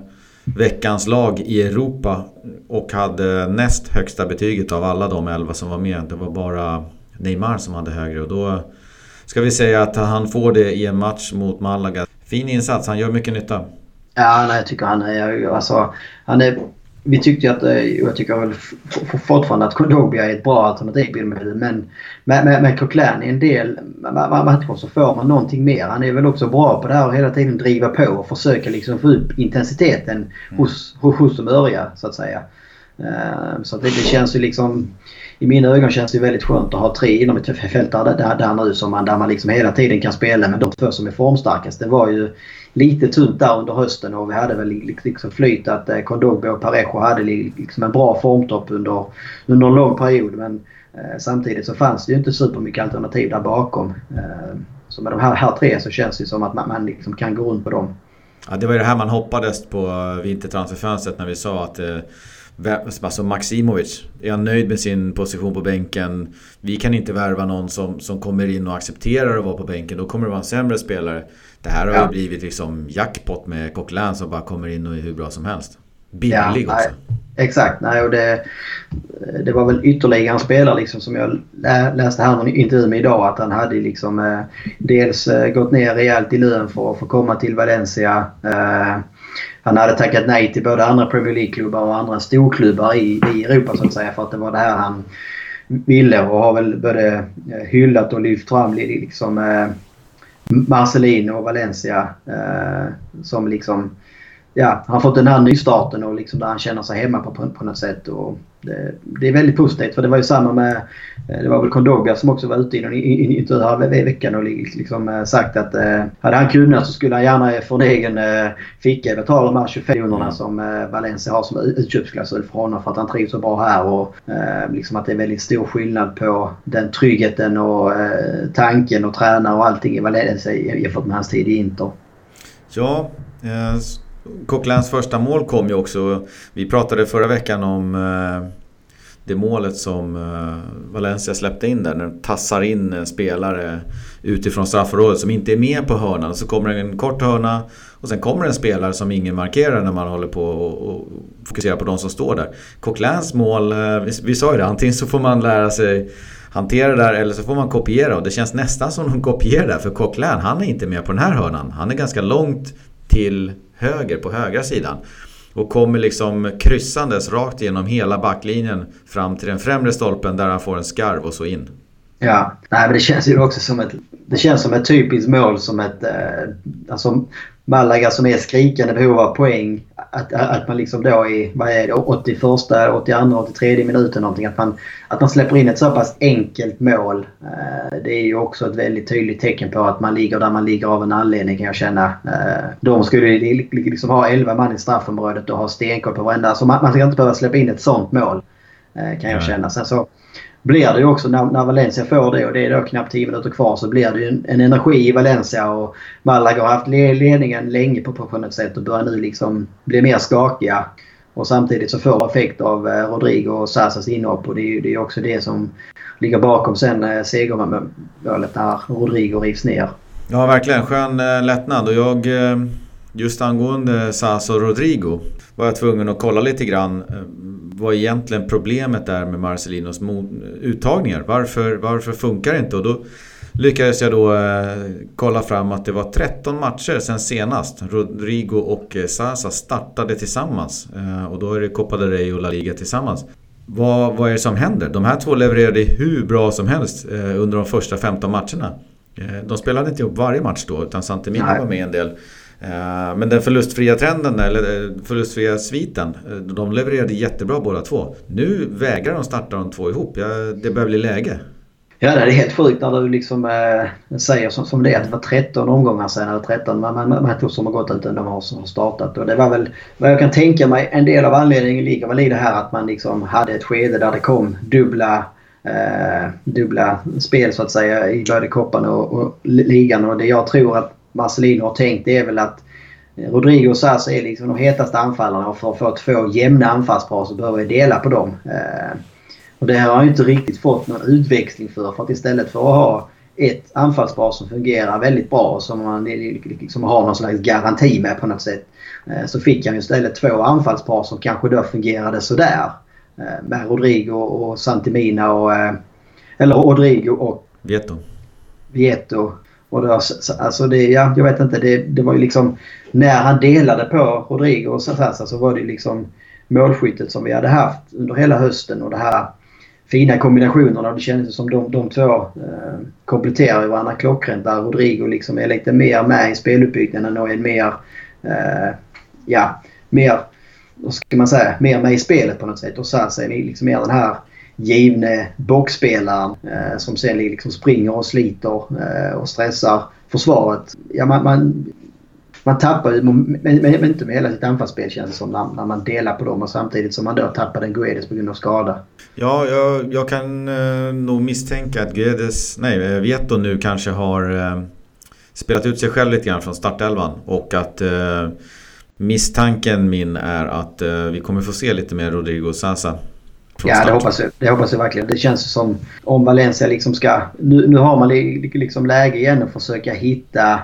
veckans lag i Europa och hade näst högsta betyget av alla de elva som var med. Det var bara Neymar som hade högre och då ska vi säga att han får det i en match mot Malaga. Fin insats, han gör mycket nytta. Ja, nej, jag tycker han är... Alltså, han är vi tyckte att, och eh, jag tycker väl fortfarande att Kondobia är ett bra alternativ men med, med, med Coquelin i en del matcher så får man någonting mer. Han är väl också bra på det här och hela tiden driva på och försöka liksom få upp intensiteten mm. hos, hos de övriga så att säga. Eh, så det, det känns ju liksom i mina ögon känns det väldigt skönt att ha tre inom ett fält där, där, där nu som man, där man liksom hela tiden kan spela med de två som är formstarkast. Det var ju lite tunt där under hösten och vi hade väl liksom flyt att eh, Kondogbo och Parejo hade liksom en bra formtopp under, under en lång period. Men eh, samtidigt så fanns det ju inte supermycket alternativ där bakom. Eh, så med de här, här tre så känns det som att man, man liksom kan gå runt på dem. Ja, det var ju det här man hoppades på vintertransferfönstret när vi sa att eh, Alltså Maximovic, är han nöjd med sin position på bänken? Vi kan inte värva någon som, som kommer in och accepterar att vara på bänken. Då kommer det vara en sämre spelare. Det här har ja. ju blivit liksom jackpot med Coquelin som bara kommer in och är hur bra som helst. Billig ja, också. Nej, exakt. Nej, och det, det var väl ytterligare en spelare liksom som jag läste här i intervju med idag att han hade liksom eh, dels eh, gått ner rejält i lön för att få komma till Valencia. Eh, han hade tackat nej till både andra Premier League-klubbar och andra storklubbar i, i Europa så att säga för att det var det här han ville och har väl både eh, hyllat och lyft fram liksom eh, Marcelino och Valencia eh, som liksom ja, han har fått den här nystarten och liksom där han känner sig hemma på, på, något sätt. Och det, det, är väldigt positivt för det var ju samma med, eh, det var väl Kondogbia som också var ute i en intervju här i veckan och liksom eh, sagt att eh, hade han kunnat så skulle han gärna för en egen eh, ficka betala de här 25 miljonerna mm. som eh, Valencia har som utköpsklausul för honom för att han trivs så bra här och eh, liksom att det är väldigt stor skillnad på den tryggheten och eh, tanken och tränare och allting i Valencia jämfört med hans tid i Inter. Ja, eh, Coquelins första mål kom ju också. Vi pratade förra veckan om eh, det målet som eh, Valencia släppte in där. När de tassar in en spelare utifrån straffområdet som inte är med på hörnan. Så kommer det en kort hörna och sen kommer en spelare som ingen markerar när man håller på och fokuserar på de som står där. Coquelins mål, eh, vi, vi sa ju det, antingen så får man lära sig hantera det där eller så får man kopiera och det känns nästan som de kopierar där för Coquelin han är inte med på den här hörnan. Han är ganska långt till höger på högra sidan. Och kommer liksom kryssandes rakt igenom hela backlinjen fram till den främre stolpen där han får en skarv och så in. Ja, nej men det känns ju också som ett, det känns som ett typiskt mål som ett, eh, alltså Malaga som är skrikande behov av poäng. Att, att man liksom då i, vad är det, 81, 82, 83 minuten någonting. Att man, att man släpper in ett så pass enkelt mål. Eh, det är ju också ett väldigt tydligt tecken på att man ligger där man ligger av en anledning kan jag känna. Eh, de skulle liksom ha 11 man i straffområdet och ha stenkoll på varenda. Så man, man ska inte behöva släppa in ett sånt mål. Eh, kan jag känna. Sen så blir det ju också när, när, Valencia får det och det är då knappt 10 minuter kvar så blir det ju en, en energi i Valencia och Malaga har haft ledningen länge på, professionellt sätt och börjar nu liksom bli mer skakiga. Och samtidigt så får effekt av eh, Rodrigo och Sassas inhopp och det är ju det är också det som ligger bakom sen eh, segermålet när Rodrigo rivs ner. Ja verkligen, skön eh, lättnad och jag eh, just angående Sasa och Rodrigo var jag tvungen att kolla lite grann eh, vad egentligen problemet är med Marcelinos uttagningar. Varför, varför funkar det inte? Och då lyckades jag då eh, kolla fram att det var 13 matcher sen senast Rodrigo och eh, Sasa startade tillsammans. Eh, och då är det Copa del Rey och La Liga tillsammans. Vad, vad är det som händer? De här två levererade hur bra som helst eh, under de första 15 matcherna. De spelade inte upp varje match då utan Santemina var med en del. Eh, men den förlustfria trenden, eller eh, förlustfria sviten, eh, de levererade jättebra båda två. Nu vägrar de starta de två ihop. Det börjar bli läge. Ja, det är helt sjukt när du liksom äh, säger som, som det är att det var 13 omgångar sen, eller 13 matcher som har gått utan de har, har startat. Och det var väl, vad jag kan tänka mig, en del av anledningen ligger väl i det här att man liksom hade ett skede där det kom dubbla äh, dubbla spel så att säga i både koppen och, och ligan. Och det jag tror att Marcelino har tänkt det är väl att eh, Rodrigo och Sasa är liksom de hetaste anfallarna och för att få två jämna anfallspar så behöver vi dela på dem. Eh, och det har han inte riktigt fått någon utväxling för. För att istället för att ha ett anfallspar som fungerar väldigt bra och som man liksom har någon slags garanti med på något sätt. Eh, så fick han istället två anfallspar som kanske då fungerade sådär. Med Rodrigo och Santimina och... Eller Rodrigo och... Vieto. Vieto. Och det alltså det, ja, jag vet inte, det, det var ju liksom... När han delade på Rodrigo och Sassa så var det liksom målskyttet som vi hade haft under hela hösten och det här fina kombinationerna. Det kändes som de, de två eh, kompletterar varandra klockrent. Där Rodrigo liksom är lite mer med i speluppbyggnaden och är mer... Eh, ja, mer... Vad ska man säga? Mer med i spelet på något sätt. Och Sasa är liksom mer den här givne boxspelaren eh, som sen liksom springer och sliter eh, och stressar försvaret. Ja, man, man, man tappar ju, men, men, inte med hela sitt anfallsspel känns det som när, när, man delar på dem och samtidigt som man då tappar en Guedes på grund av skada. Ja, jag, jag kan eh, nog misstänka att Guedes, nej eh, Vieto nu kanske har eh, spelat ut sig själv lite grann från startelvan och att eh, misstanken min är att eh, vi kommer få se lite mer Rodrigo Sasa Ja, det hoppas, jag, det hoppas jag verkligen. Det känns som om Valencia liksom ska... Nu, nu har man liksom läge igen att försöka hitta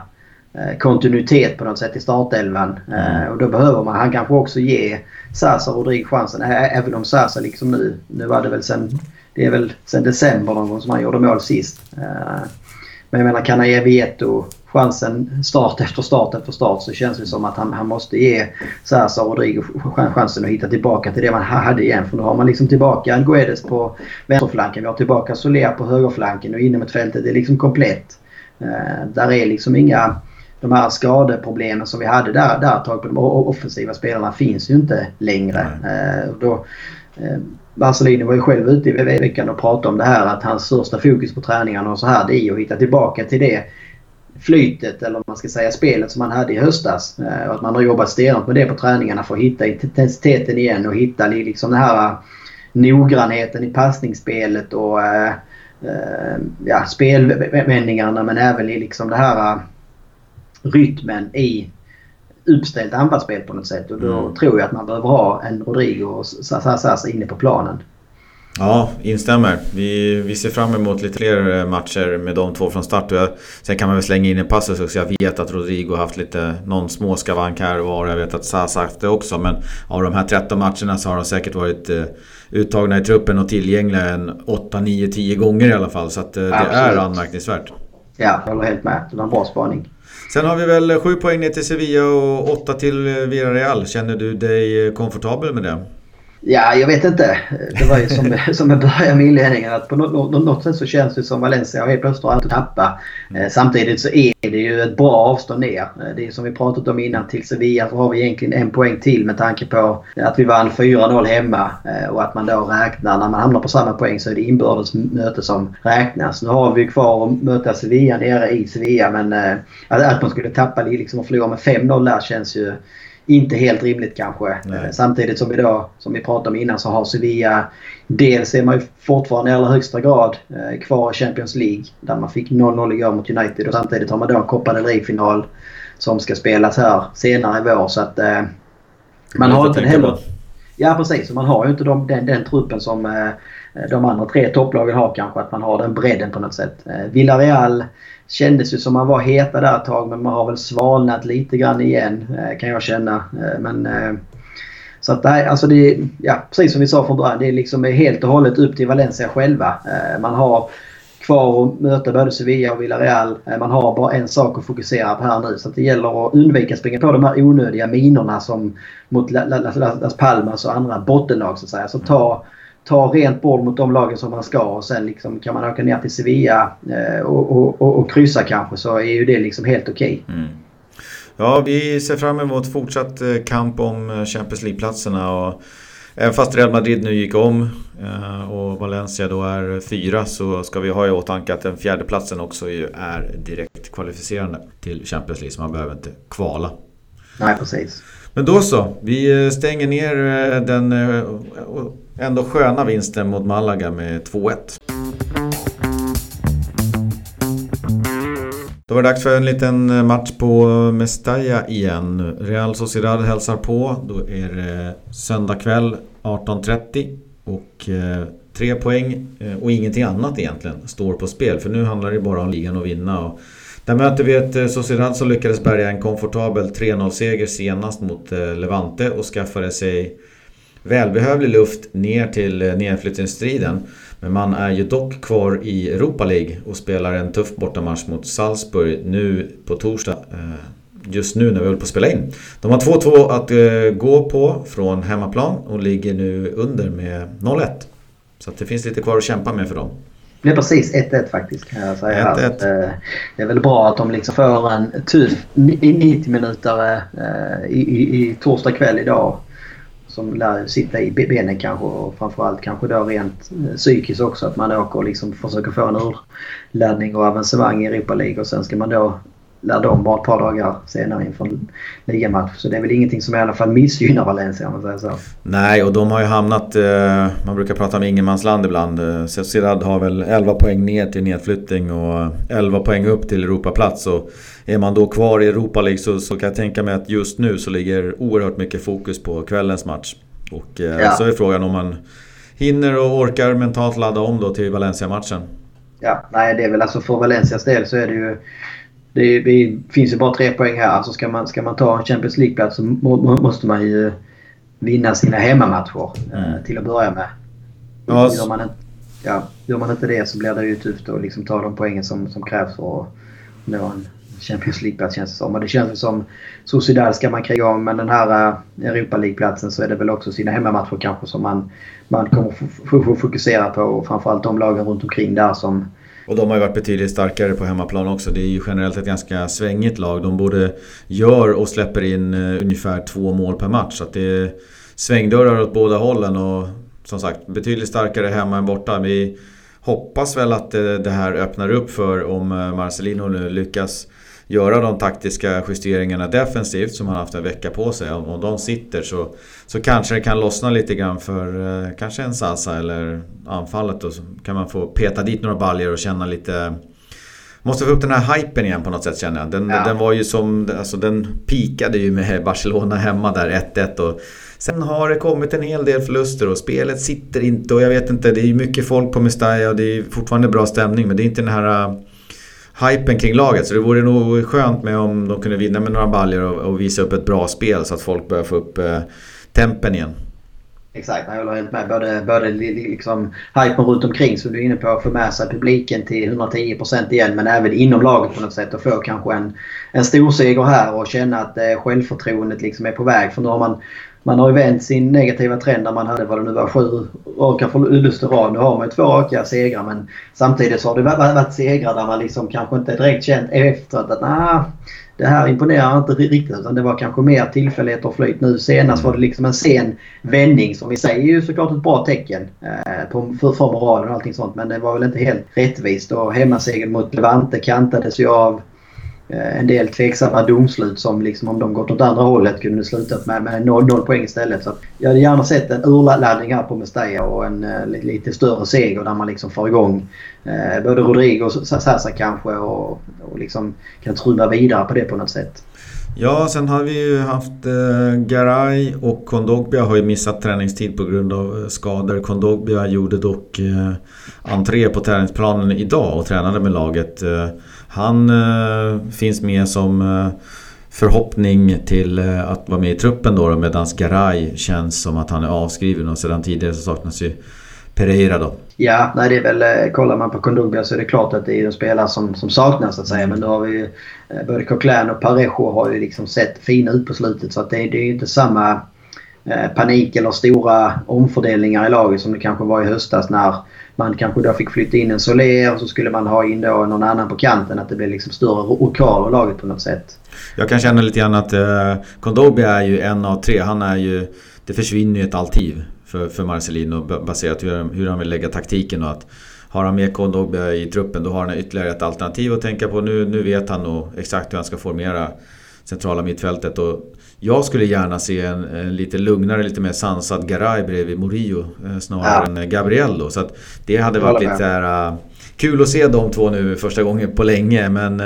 eh, kontinuitet på något sätt i startelvan. Eh, mm. och då behöver man... Han kanske också ge Sasa Rodrigo chansen. Även om Sasa liksom nu... Nu var det väl sen... Det är väl sen december någon gång som han gjorde mål sist. Eh, men jag menar kan han ge Vieto chansen start efter start efter start så känns det som att han, han måste ge Sasa och Rodrigo chansen att hitta tillbaka till det man hade igen. För nu har man liksom tillbaka Guedes på vänsterflanken. Vi har tillbaka Soler på högerflanken och inom ett fältet är liksom komplett. Uh, där är liksom inga de här skadeproblemen som vi hade där, där ett tag på de offensiva spelarna finns ju inte längre. Eh, då, eh, Barcelona var ju själv ute i veckan och pratade om det här att hans största fokus på träningarna och så här det är att hitta tillbaka till det flytet eller man ska säga spelet som man hade i höstas. Eh, och att man har jobbat stenhårt med det på träningarna för att hitta intensiteten igen och hitta liksom den här eh, noggrannheten i passningsspelet och äh, ja, spelvändningarna men även i liksom det här rytmen i uppställt anfallsspel på något sätt. Och då mm. tror jag att man behöver ha en Rodrigo och Sassas inne på planen. Ja, instämmer. Vi, vi ser fram emot lite fler eh, matcher med de två från start. Jag, sen kan man väl slänga in en passus också. Jag vet att Rodrigo har haft lite, någon småskavank här och var. Jag vet att Sasa haft det också. Men av de här 13 matcherna så har de säkert varit uh, uttagna i truppen och tillgängliga en 8, 9, 10 gånger i alla fall. Så att, uh, det är anmärkningsvärt. Ja, jag håller helt med. Det var en bra spaning. Sen har vi väl 7 poäng ner till Sevilla och 8 till Villarreal. Känner du dig komfortabel med det? Ja, jag vet inte. Det var ju som, som jag började med inledningen att på något, något sätt så känns det som Valencia helt plötsligt har allt att tappa. Mm. Samtidigt så är det ju ett bra avstånd ner. Det är som vi pratat om innan. Till Sevilla så har vi egentligen en poäng till med tanke på att vi vann 4-0 hemma. Eh, och att man då räknar, när man hamnar på samma poäng så är det inbördes möte som räknas. Nu har vi kvar att möta Sevilla nere i Sevilla men eh, att man skulle tappa liksom och förlora med 5-0 där känns ju inte helt rimligt kanske. Nej. Samtidigt som vi då, som vi pratade om innan, så har Sevilla... Dels är man ju fortfarande i allra högsta grad eh, kvar i Champions League. Där man fick 0-0 igår mot United och samtidigt har man då en Copa del Rey-final som ska spelas här senare i vår. Så att eh, man har inte heller... Ja precis, man har ju inte de, den, den truppen som eh, de andra tre topplagen har kanske. Att man har den bredden på något sätt. Eh, Villarreal kändes ju som man var heta där ett tag men man har väl svalnat lite grann igen eh, kan jag känna. Eh, men, eh, så att nej, alltså det ja, precis som vi sa från början. Det är liksom helt och hållet upp till Valencia själva. Man har kvar att möta både Sevilla och Villarreal. Man har bara en sak att fokusera på här nu. Så det gäller att undvika att springa på de här onödiga minorna som mot Las Palmas och andra bottenlag så att säga. Så ta ta rent bord mot de lagen som man ska och sen liksom kan man åka ner till Sevilla eh, och, och, och, och kryssa kanske så är ju det liksom helt okej. Okay. Mm. Ja, vi ser fram emot fortsatt eh, kamp om eh, Champions League-platserna. Även fast Real Madrid nu gick om och Valencia då är fyra så ska vi ha i åtanke att den fjärde platsen också är direkt kvalificerande till Champions League så man behöver inte kvala. Nej, precis. Men då så, vi eh, stänger ner eh, den eh, ändå sköna vinsten mot Malaga med 2-1. Då var det dags för en liten match på Mestalla igen. Real Sociedad hälsar på. Då är det söndag kväll 18.30. Och tre poäng och ingenting annat egentligen står på spel. För nu handlar det bara om ligan att vinna. Och där möter vi ett eh, Sociedad som lyckades bärga en komfortabel 3-0-seger senast mot eh, Levante och skaffade sig välbehövlig luft ner till eh, nedflyttningsstriden. Men man är ju dock kvar i Europa League och spelar en tuff bortamatch mot Salzburg nu på torsdag. Just nu när vi håller på att spela in. De har 2-2 att gå på från hemmaplan och ligger nu under med 0-1. Så det finns lite kvar att kämpa med för dem. Är precis 1-1 faktiskt kan jag säga. 1 -1. Det är väl bra att de liksom får en tuff 90 minuter i, i, i torsdag kväll idag som lär sitta i benen kanske och framförallt kanske då rent eh, psykiskt också att man åker och liksom försöker få en urladdning och avancemang i Europa League och sen ska man då ladda om bara ett par dagar senare inför en ligamatch. Så det är väl ingenting som i alla fall missgynnar Valencia om man säger så. Nej, och de har ju hamnat... Eh, man brukar prata om ingenmansland ibland. Eh, Sociedad har väl 11 poäng ner till nedflyttning och 11 poäng upp till Europaplats. Och är man då kvar i Europa League så, så kan jag tänka mig att just nu så ligger oerhört mycket fokus på kvällens match. Och eh, ja. så är frågan om man hinner och orkar mentalt ladda om då till Valencia-matchen. Ja, nej det är väl alltså för Valencias del så är det ju... Det, det finns ju bara tre poäng här. Alltså ska man, ska man ta en Champions League-plats så må, måste man ju vinna sina hemmamatcher eh, mm. till att börja med. Ja, gör, man inte, ja, gör man inte det så blir det ju tufft att liksom ta de poängen som, som krävs för att nå en Champions League-plats känns det som. Och det känns som Sociedad ska man kriga om men den här uh, Europa League-platsen så är det väl också sina hemmamatcher kanske som man, man kommer fokusera på. Och framförallt de lagen runt omkring där som och de har ju varit betydligt starkare på hemmaplan också. Det är ju generellt ett ganska svängigt lag. De både gör och släpper in eh, ungefär två mål per match. Så att det är svängdörrar åt båda hållen och som sagt betydligt starkare hemma än borta. Vi hoppas väl att eh, det här öppnar upp för om eh, Marcelino nu lyckas göra de taktiska justeringarna defensivt som han haft en vecka på sig. Om, de sitter så, så kanske det kan lossna lite grann för eh, kanske en Sasa eller anfallet. Då, så kan man få peta dit några baljor och känna lite... Måste få upp den här hypen igen på något sätt känner jag. Den, ja. den var ju som... Alltså den pikade ju med Barcelona hemma där 1-1 och Sen har det kommit en hel del förluster och spelet sitter inte och jag vet inte, det är ju mycket folk på Mestalla och det är fortfarande bra stämning men det är inte den här hypen kring laget. Så det vore nog skönt med om de kunde vinna med några baljor och, och visa upp ett bra spel så att folk börjar få upp eh, tempen igen. Exakt, jag håller helt med. Både, både liksom hypen runt omkring som du är inne på, att få med sig publiken till 110% igen men även inom laget på något sätt och få kanske en, en stor seger här och känna att eh, självförtroendet liksom är på väg. För nu har man man har ju vänt sin negativa trend när man hade vad det nu var sju raka förluster rad. Nu har man ju två raka segrar men samtidigt så har det varit segrar där man liksom kanske inte direkt känt efteråt att nah, det här imponerar inte riktigt utan det var kanske mer tillfällighet och flyt. Nu senast var det liksom en sen vändning som i sig är ju såklart ett bra tecken eh, på, för, för moralen och allting sånt men det var väl inte helt rättvist och hemmasegern mot Levante kantades ju av Eh, en del tveksamma domslut som liksom om de gått åt andra hållet kunde slutat med, med 0, poäng istället. Så jag hade gärna sett en urladdning här på Mestalla och en uh, lite större seger där man liksom får igång uh, både Rodrigo och Sasa kanske och, och liksom kan trumma vidare på det på något sätt. Ja, sen har vi ju haft eh, Garay och Kondogbia har ju missat träningstid på grund av skador. Kondogbia gjorde dock eh, entré på träningsplanen idag och tränade med laget. Eh, han eh, finns med som eh, förhoppning till eh, att vara med i truppen då medan Garay känns som att han är avskriven och sedan tidigare så saknas ju Pereira då. Ja, nej det är väl, eh, kollar man på Kondogbia så är det klart att det är en spelare som, som saknas så att säga. Men då har vi ju, eh, både Coquelin och Parejo har ju liksom sett fina ut på slutet så att det, det är ju inte samma Eh, panik eller stora omfördelningar i laget som det kanske var i höstas när man kanske då fick flytta in en Soler och så skulle man ha in då någon annan på kanten. Att det blev liksom större rokal i laget på något sätt. Jag kan känna lite grann att eh, Kondobi är ju en av tre. Han är ju... Det försvinner ju ett alternativ för, för Marcelino baserat på hur, hur han vill lägga taktiken och att har han med Kondobi i truppen då har han ytterligare ett alternativ att tänka på. Nu, nu vet han nog exakt hur han ska formera centrala mittfältet. Och jag skulle gärna se en, en lite lugnare, lite mer sansad Garay bredvid Murillo eh, snarare ja. än Gabriel då. Så att det hade varit lite här, uh, kul att se de två nu första gången på länge men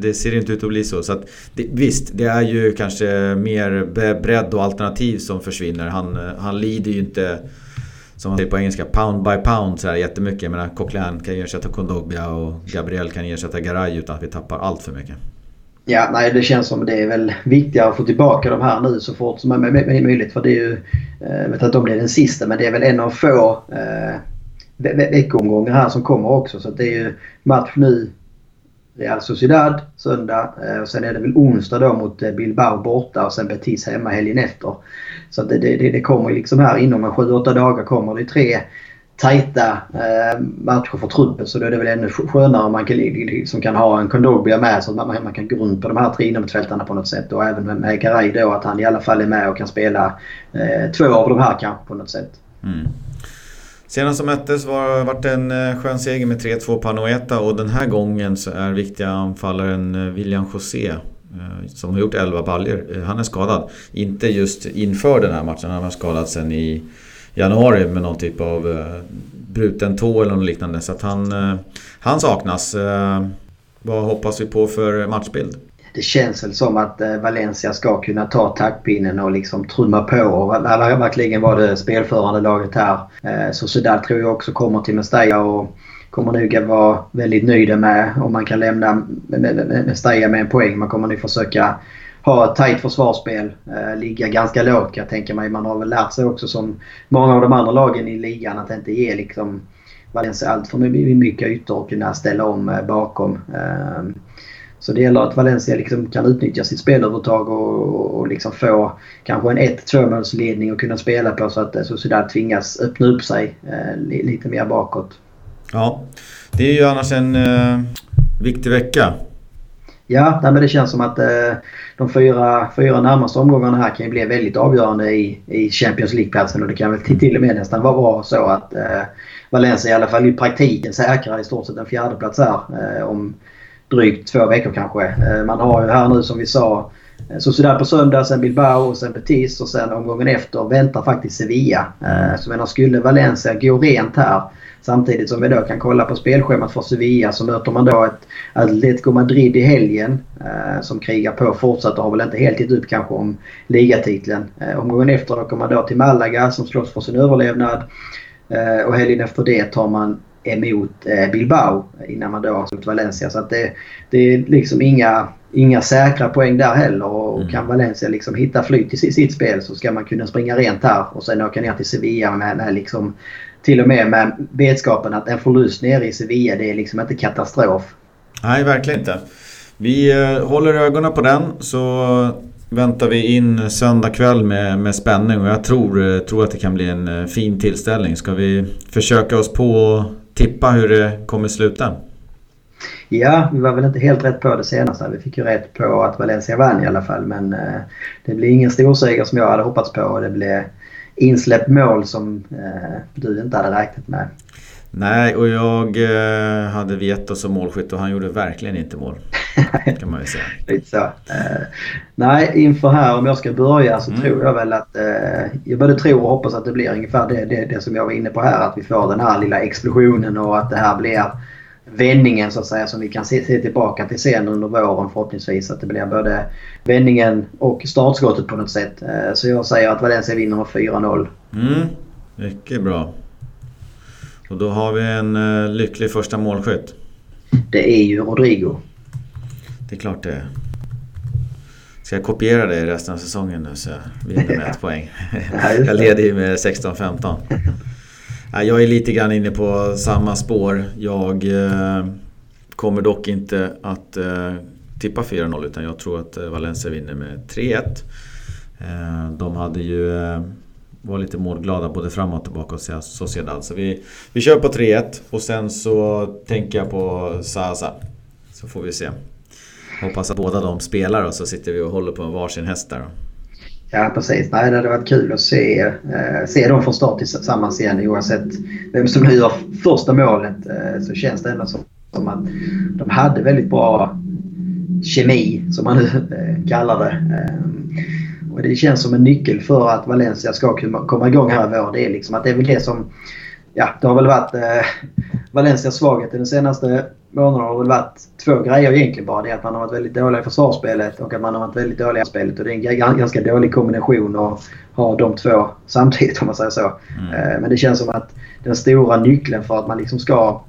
det ser inte ut att bli så. så att, det, visst, det är ju kanske mer bredd och alternativ som försvinner. Han, han lider ju inte som man säger på engelska, pound by pound så här jättemycket. Jag menar, Coquelin kan ersätta Kondogbia och Gabriel kan ersätta Garay utan att vi tappar allt för mycket. Ja, nej det känns som det är väl viktigare att få tillbaka de här nu så fort som är möjligt. För det är ju, eh, jag vet inte om det är den sista, men det är väl en av få eh, veckomgångar här som kommer också. Så det är ju match nu Real Sociedad söndag. Eh, och sen är det väl onsdag då mot eh, Bilbao borta och sen Betis hemma helgen efter. Så det, det, det kommer liksom här inom en 7-8 dagar kommer det tre tajta eh, matcher för truppen så då är det väl ännu skönare om man kan, liksom kan ha en Kondogbia med så att man, man kan gå runt på de här tre innermittfältarna på något sätt. Och även med, med Garay då att han i alla fall är med och kan spela eh, två av de här kanske på något sätt. Mm. Senast som möttes var, var det en eh, skön seger med 3-2 på Anoeta och den här gången så är viktiga anfallaren eh, William José eh, som har gjort 11 baljor. Han är skadad. Inte just inför den här matchen, han har skadad sen i januari med någon typ av eh, bruten tå eller något liknande. Så att han, eh, han saknas. Eh, vad hoppas vi på för matchbild? Det känns väl som att eh, Valencia ska kunna ta taktpinnen och liksom trumma på och verkligen var det spelförande laget här. Eh, Så Sudal tror jag också kommer till Mestalla och kommer nog att vara väldigt nöjda med om man kan lämna Mestalla med en poäng. Man kommer nog försöka ha ett tajt försvarsspel. Eh, ligga ganska lågt kan jag tänka mig. Man har väl lärt sig också som många av de andra lagen i ligan att inte ge liksom Valencia allt för mycket ytor och kunna ställa om eh, bakom. Eh, så det gäller att Valencia liksom kan utnyttja sitt spelövertag och, och liksom få kanske en 1-2 målsledning och kunna spela på så att Sociedad tvingas öppna upp sig eh, lite mer bakåt. Ja, det är ju annars en eh, viktig vecka. Ja, nej, men det känns som att eh, de fyra, fyra närmaste omgångarna här kan ju bli väldigt avgörande i, i Champions League-platsen och det kan väl till och med nästan vara så att eh, Valencia i alla fall i praktiken säkrar i stort sett en fjärdeplats här eh, om drygt två veckor kanske. Eh, man har ju här nu som vi sa eh, Sociedad på söndag, sen Bilbao och sen Betis och sen omgången efter väntar faktiskt Sevilla. Eh, så menar, skulle Valencia gå rent här Samtidigt som vi då kan kolla på spelschemat för Sevilla så möter man då ett Atletico Madrid i helgen eh, som krigar på fortsatt och har väl inte helt gett upp kanske om ligatiteln. Eh, omgången efter då kommer man då till Malaga som slåss för sin överlevnad. Eh, och helgen efter det tar man emot eh, Bilbao innan man då har slått Valencia. Så att det, det är liksom inga, inga säkra poäng där heller. Och mm. kan Valencia liksom hitta flyt i sitt spel så ska man kunna springa rent här och sen åka ner till Sevilla med, med liksom till och med med vetskapen att en förlust nere i Sevilla det är liksom inte katastrof. Nej, verkligen inte. Vi eh, håller ögonen på den så väntar vi in söndag kväll med, med spänning och jag tror, eh, tror att det kan bli en eh, fin tillställning. Ska vi försöka oss på att tippa hur det kommer sluta? Ja, vi var väl inte helt rätt på det senaste. Vi fick ju rätt på att Valencia vann i alla fall men det blev ingen storseger som jag hade hoppats på. Det blev insläppt mål som eh, du inte hade räknat med. Nej, och jag eh, hade Vieto som målskytt och han gjorde verkligen inte mål. kan man ju säga. Lite så. Eh, nej, inför här om jag ska börja så mm. tror jag väl att... Eh, jag både tror och hoppas att det blir ungefär det, det, det som jag var inne på här. Att vi får den här lilla explosionen och att det här blir vändningen så att säga som vi kan se, se tillbaka till sen under våren förhoppningsvis. Att det blir både vändningen och startskottet på något sätt. Eh, så jag säger att Valencia vinner med 4-0. Mm, mycket bra. Och då har vi en uh, lycklig första målskytt. Det är ju Rodrigo. Det är klart det är. Ska jag kopiera det i resten av säsongen nu så jag vinner med ett poäng? jag leder ju med 16-15. Jag är lite grann inne på samma spår. Jag eh, kommer dock inte att eh, tippa 4-0 utan jag tror att eh, Valencia vinner med 3-1. De hade ju var lite målglada både framåt och tillbaka hos Sociedad. Så vi, vi kör på 3-1 och sen så tänker jag på Sasa. Så får vi se. Hoppas att båda de spelar och så sitter vi och håller på varsin häst där. Ja, precis. Nej, det hade varit kul att se, eh, se dem från start tillsammans igen. Oavsett vem som nu gör första målet eh, så känns det ändå som, som att de hade väldigt bra kemi, som man nu eh, kallar det. Eh, och det känns som en nyckel för att Valencia ska komma igång här i vår. Det är liksom att det är väl det som... Ja, det har väl varit eh, Valencias svaghet i den senaste månaderna har väl varit två grejer egentligen bara. Det är att man har varit väldigt dålig i försvarsspelet och att man har varit väldigt dålig i spelet. Och det är en ganska dålig kombination att ha de två samtidigt om man säger så. Mm. Eh, men det känns som att den stora nyckeln för att man liksom ska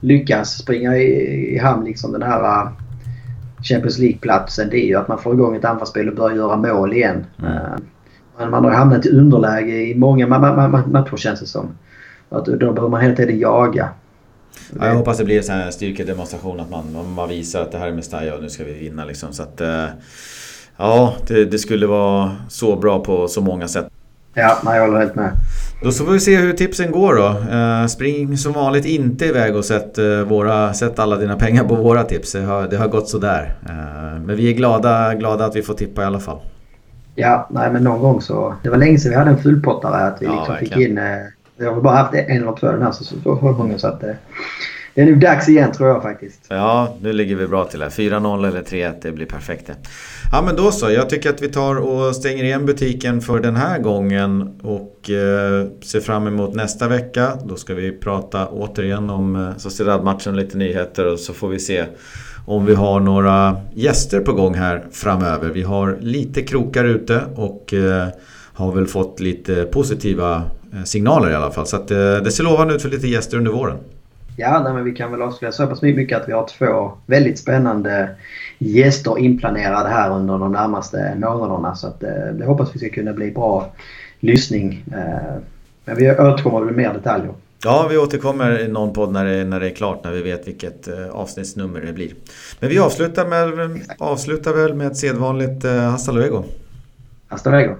lyckas springa i, i hamn liksom den här uh, Champions League-platsen. Det är ju att man får igång ett anfallsspel och börjar göra mål igen. Mm. Uh, man har hamnat i underläge i många matcher känns det som. Att då behöver man hela tiden jaga. Ja, jag hoppas det blir en styrkedemonstration att man, man visar att det här är Mestalla och nu ska vi vinna. Liksom. Så att, eh, ja, det, det, skulle vara så bra på så många sätt. Ja, jag håller helt med. Då får vi se hur tipsen går då. Eh, spring som vanligt inte iväg och sätt, eh, våra, sätt alla dina pengar på våra tips. Det har, det har gått sådär. Men vi är glada, glada att vi får tippa i alla fall. Ja, nej men någon gång så... Det var länge sedan vi hade en fullpottare. Att vi ja, liksom fick in jag har bara haft en eller två den här säsongen så att det, det är nu dags igen tror jag faktiskt. Ja, nu ligger vi bra till här. 4-0 eller 3-1, det blir perfekt det. Ja men då så, jag tycker att vi tar och stänger igen butiken för den här gången och eh, ser fram emot nästa vecka. Då ska vi prata återigen om eh, Sociedad-matchen, lite nyheter och så får vi se om vi har några gäster på gång här framöver. Vi har lite krokar ute och eh, har väl fått lite positiva signaler i alla fall. Så att, eh, det ser lovande ut för lite gäster under våren. Ja, nej, men vi kan väl avslöja så pass mycket att vi har två väldigt spännande gäster inplanerade här under de närmaste månaderna. Så att, eh, det hoppas vi ska kunna bli bra lyssning. Men vi återkommer med mer detaljer. Ja, vi återkommer i någon podd när det, när det är klart, när vi vet vilket avsnittsnummer det blir. Men vi avslutar, med, avslutar väl med ett sedvanligt hasta luego. Hasta luego.